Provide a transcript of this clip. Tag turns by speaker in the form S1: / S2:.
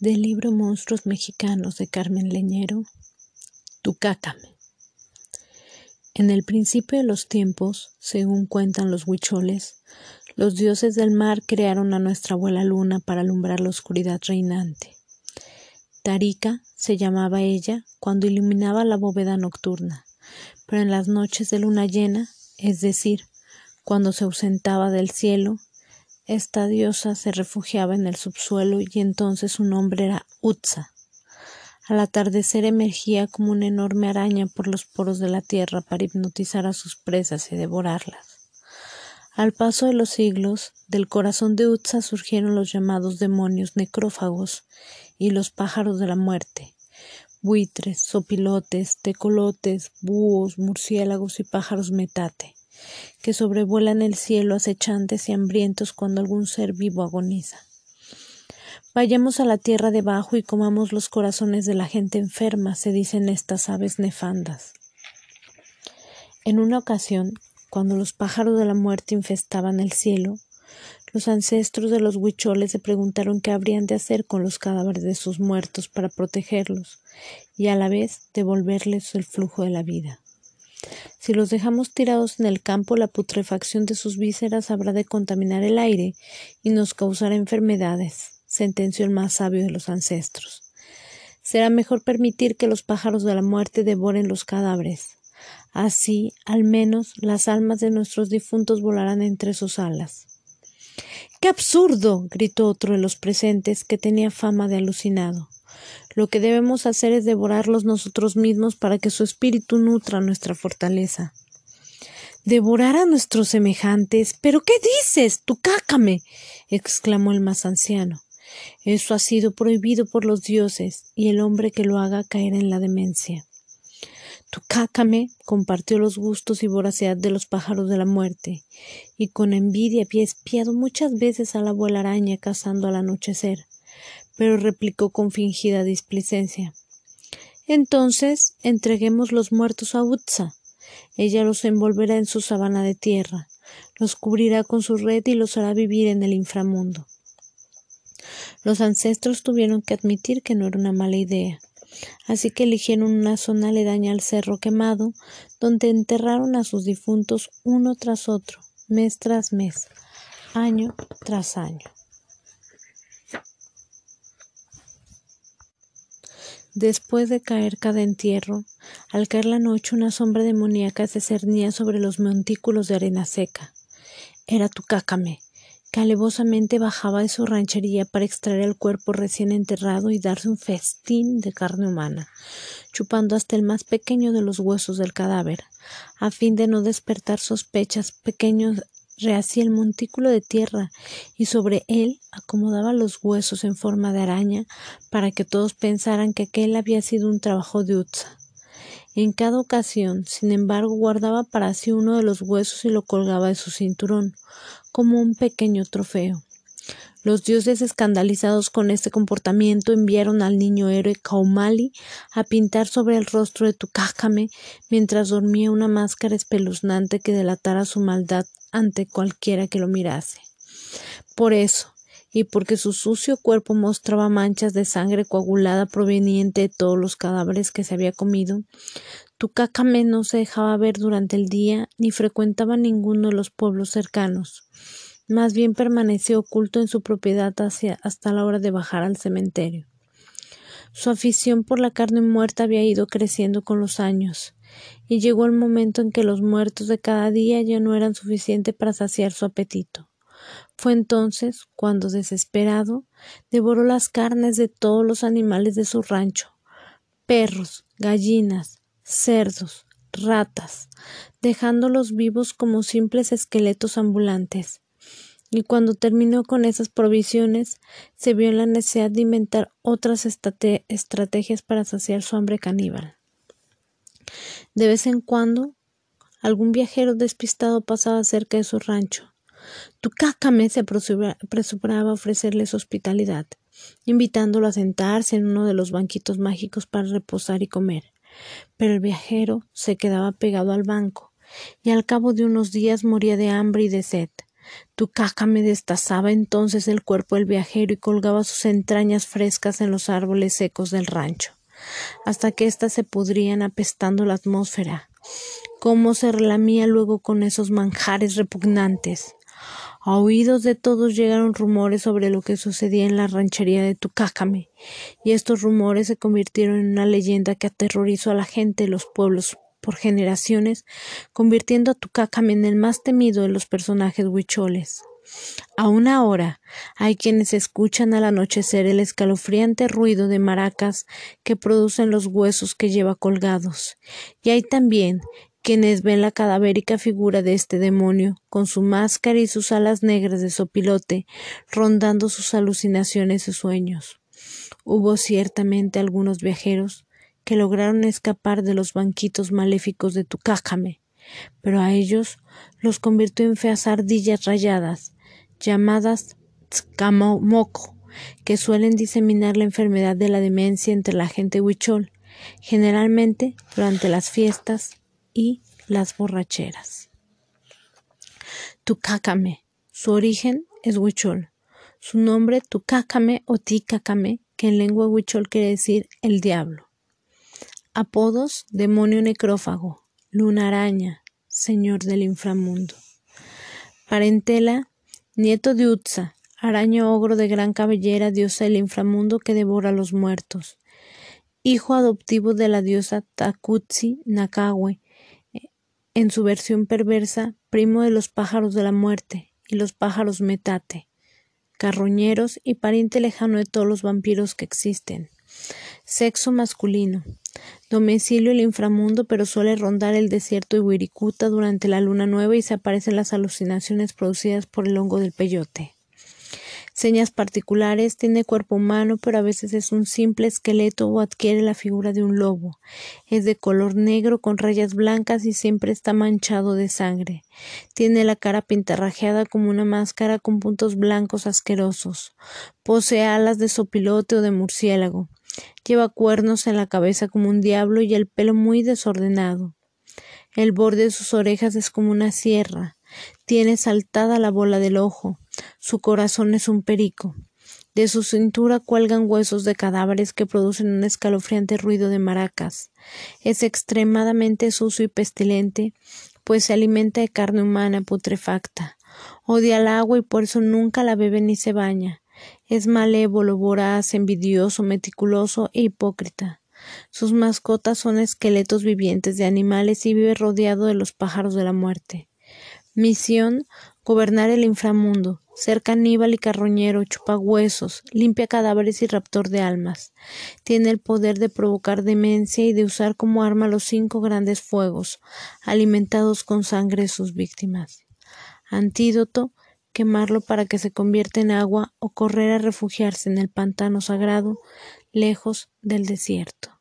S1: Del libro Monstruos Mexicanos de Carmen Leñero, Tucácame. En el principio de los tiempos, según cuentan los huicholes, los dioses del mar crearon a nuestra abuela luna para alumbrar la oscuridad reinante. Tarica se llamaba ella cuando iluminaba la bóveda nocturna, pero en las noches de luna llena, es decir, cuando se ausentaba del cielo, esta diosa se refugiaba en el subsuelo y entonces su nombre era Utsa. Al atardecer emergía como una enorme araña por los poros de la tierra para hipnotizar a sus presas y devorarlas. Al paso de los siglos, del corazón de Utsa surgieron los llamados demonios necrófagos y los pájaros de la muerte, buitres, sopilotes, tecolotes, búhos, murciélagos y pájaros metate que sobrevuelan el cielo acechantes y hambrientos cuando algún ser vivo agoniza. Vayamos a la tierra debajo y comamos los corazones de la gente enferma, se dicen estas aves nefandas. En una ocasión, cuando los pájaros de la muerte infestaban el cielo, los ancestros de los huicholes se preguntaron qué habrían de hacer con los cadáveres de sus muertos para protegerlos y a la vez devolverles el flujo de la vida. Si los dejamos tirados en el campo, la putrefacción de sus vísceras habrá de contaminar el aire y nos causará enfermedades, sentenció el más sabio de los ancestros. Será mejor permitir que los pájaros de la muerte devoren los cadáveres. Así, al menos, las almas de nuestros difuntos volarán entre sus alas. ¡Qué absurdo! gritó otro de los presentes, que tenía fama de alucinado. Lo que debemos hacer es devorarlos nosotros mismos para que su espíritu nutra nuestra fortaleza. Devorar a nuestros semejantes. ¿Pero qué dices? ¡Tu cácame! exclamó el más anciano. Eso ha sido prohibido por los dioses, y el hombre que lo haga caerá en la demencia. Tucácame compartió los gustos y voracidad de los pájaros de la muerte, y con envidia había espiado muchas veces a la abuela araña cazando al anochecer pero replicó con fingida displicencia. Entonces entreguemos los muertos a Utsa. Ella los envolverá en su sabana de tierra, los cubrirá con su red y los hará vivir en el inframundo. Los ancestros tuvieron que admitir que no era una mala idea, así que eligieron una zona aledaña al cerro quemado, donde enterraron a sus difuntos uno tras otro, mes tras mes, año tras año. Después de caer cada entierro, al caer la noche una sombra demoníaca se cernía sobre los montículos de arena seca. Era Tucácame, que alevosamente bajaba de su ranchería para extraer el cuerpo recién enterrado y darse un festín de carne humana, chupando hasta el más pequeño de los huesos del cadáver, a fin de no despertar sospechas pequeños rehacía el montículo de tierra y sobre él acomodaba los huesos en forma de araña para que todos pensaran que aquel había sido un trabajo de Utsa. En cada ocasión, sin embargo, guardaba para sí uno de los huesos y lo colgaba de su cinturón, como un pequeño trofeo. Los dioses escandalizados con este comportamiento enviaron al niño héroe Kaumali a pintar sobre el rostro de Tucácame mientras dormía una máscara espeluznante que delatara su maldad ante cualquiera que lo mirase. Por eso, y porque su sucio cuerpo mostraba manchas de sangre coagulada proveniente de todos los cadáveres que se había comido, Tucácame no se dejaba ver durante el día ni frecuentaba ninguno de los pueblos cercanos más bien permaneció oculto en su propiedad hasta la hora de bajar al cementerio. Su afición por la carne muerta había ido creciendo con los años, y llegó el momento en que los muertos de cada día ya no eran suficientes para saciar su apetito. Fue entonces cuando, desesperado, devoró las carnes de todos los animales de su rancho perros, gallinas, cerdos, ratas, dejándolos vivos como simples esqueletos ambulantes y cuando terminó con esas provisiones se vio en la necesidad de inventar otras estrategias para saciar su hambre caníbal. De vez en cuando algún viajero despistado pasaba cerca de su rancho. Tucácame se apresuraba a ofrecerles hospitalidad, invitándolo a sentarse en uno de los banquitos mágicos para reposar y comer. Pero el viajero se quedaba pegado al banco, y al cabo de unos días moría de hambre y de sed Tucácame destazaba entonces el cuerpo del viajero y colgaba sus entrañas frescas en los árboles secos del rancho, hasta que éstas se pudrían apestando la atmósfera. Cómo se relamía luego con esos manjares repugnantes. A oídos de todos llegaron rumores sobre lo que sucedía en la ranchería de Tucácame, y estos rumores se convirtieron en una leyenda que aterrorizó a la gente de los pueblos por generaciones, convirtiendo a Tucácame en el más temido de los personajes huicholes. Aún ahora hay quienes escuchan al anochecer el escalofriante ruido de maracas que producen los huesos que lleva colgados, y hay también quienes ven la cadavérica figura de este demonio, con su máscara y sus alas negras de sopilote, rondando sus alucinaciones y sueños. Hubo ciertamente algunos viajeros que lograron escapar de los banquitos maléficos de Tucájame, pero a ellos los convirtió en feas ardillas rayadas, llamadas Tzcamoco, que suelen diseminar la enfermedad de la demencia entre la gente huichol, generalmente durante las fiestas y las borracheras. Tucácame. Su origen es huichol. Su nombre Tucácame o Ticácame, que en lengua huichol quiere decir el diablo. Apodos: demonio necrófago, luna araña, señor del inframundo. Parentela: nieto de Utsa, araña ogro de gran cabellera, diosa del inframundo que devora a los muertos. Hijo adoptivo de la diosa Takutsi Nakawe, en su versión perversa, primo de los pájaros de la muerte y los pájaros metate, carroñeros y pariente lejano de todos los vampiros que existen. Sexo masculino. Domicilio el inframundo, pero suele rondar el desierto de Wirikuta durante la luna nueva y se aparecen las alucinaciones producidas por el hongo del peyote señas particulares, tiene cuerpo humano, pero a veces es un simple esqueleto o adquiere la figura de un lobo. Es de color negro con rayas blancas y siempre está manchado de sangre. Tiene la cara pintarrajeada como una máscara con puntos blancos asquerosos. Posee alas de sopilote o de murciélago. Lleva cuernos en la cabeza como un diablo y el pelo muy desordenado. El borde de sus orejas es como una sierra. Tiene saltada la bola del ojo. Su corazón es un perico. De su cintura cuelgan huesos de cadáveres que producen un escalofriante ruido de maracas. Es extremadamente sucio y pestilente, pues se alimenta de carne humana putrefacta. Odia el agua y por eso nunca la bebe ni se baña. Es malévolo, voraz, envidioso, meticuloso e hipócrita. Sus mascotas son esqueletos vivientes de animales y vive rodeado de los pájaros de la muerte. Misión gobernar el inframundo, ser caníbal y carroñero, huesos, limpia cadáveres y raptor de almas. Tiene el poder de provocar demencia y de usar como arma los cinco grandes fuegos, alimentados con sangre de sus víctimas. Antídoto quemarlo para que se convierta en agua o correr a refugiarse en el pantano sagrado, lejos del desierto.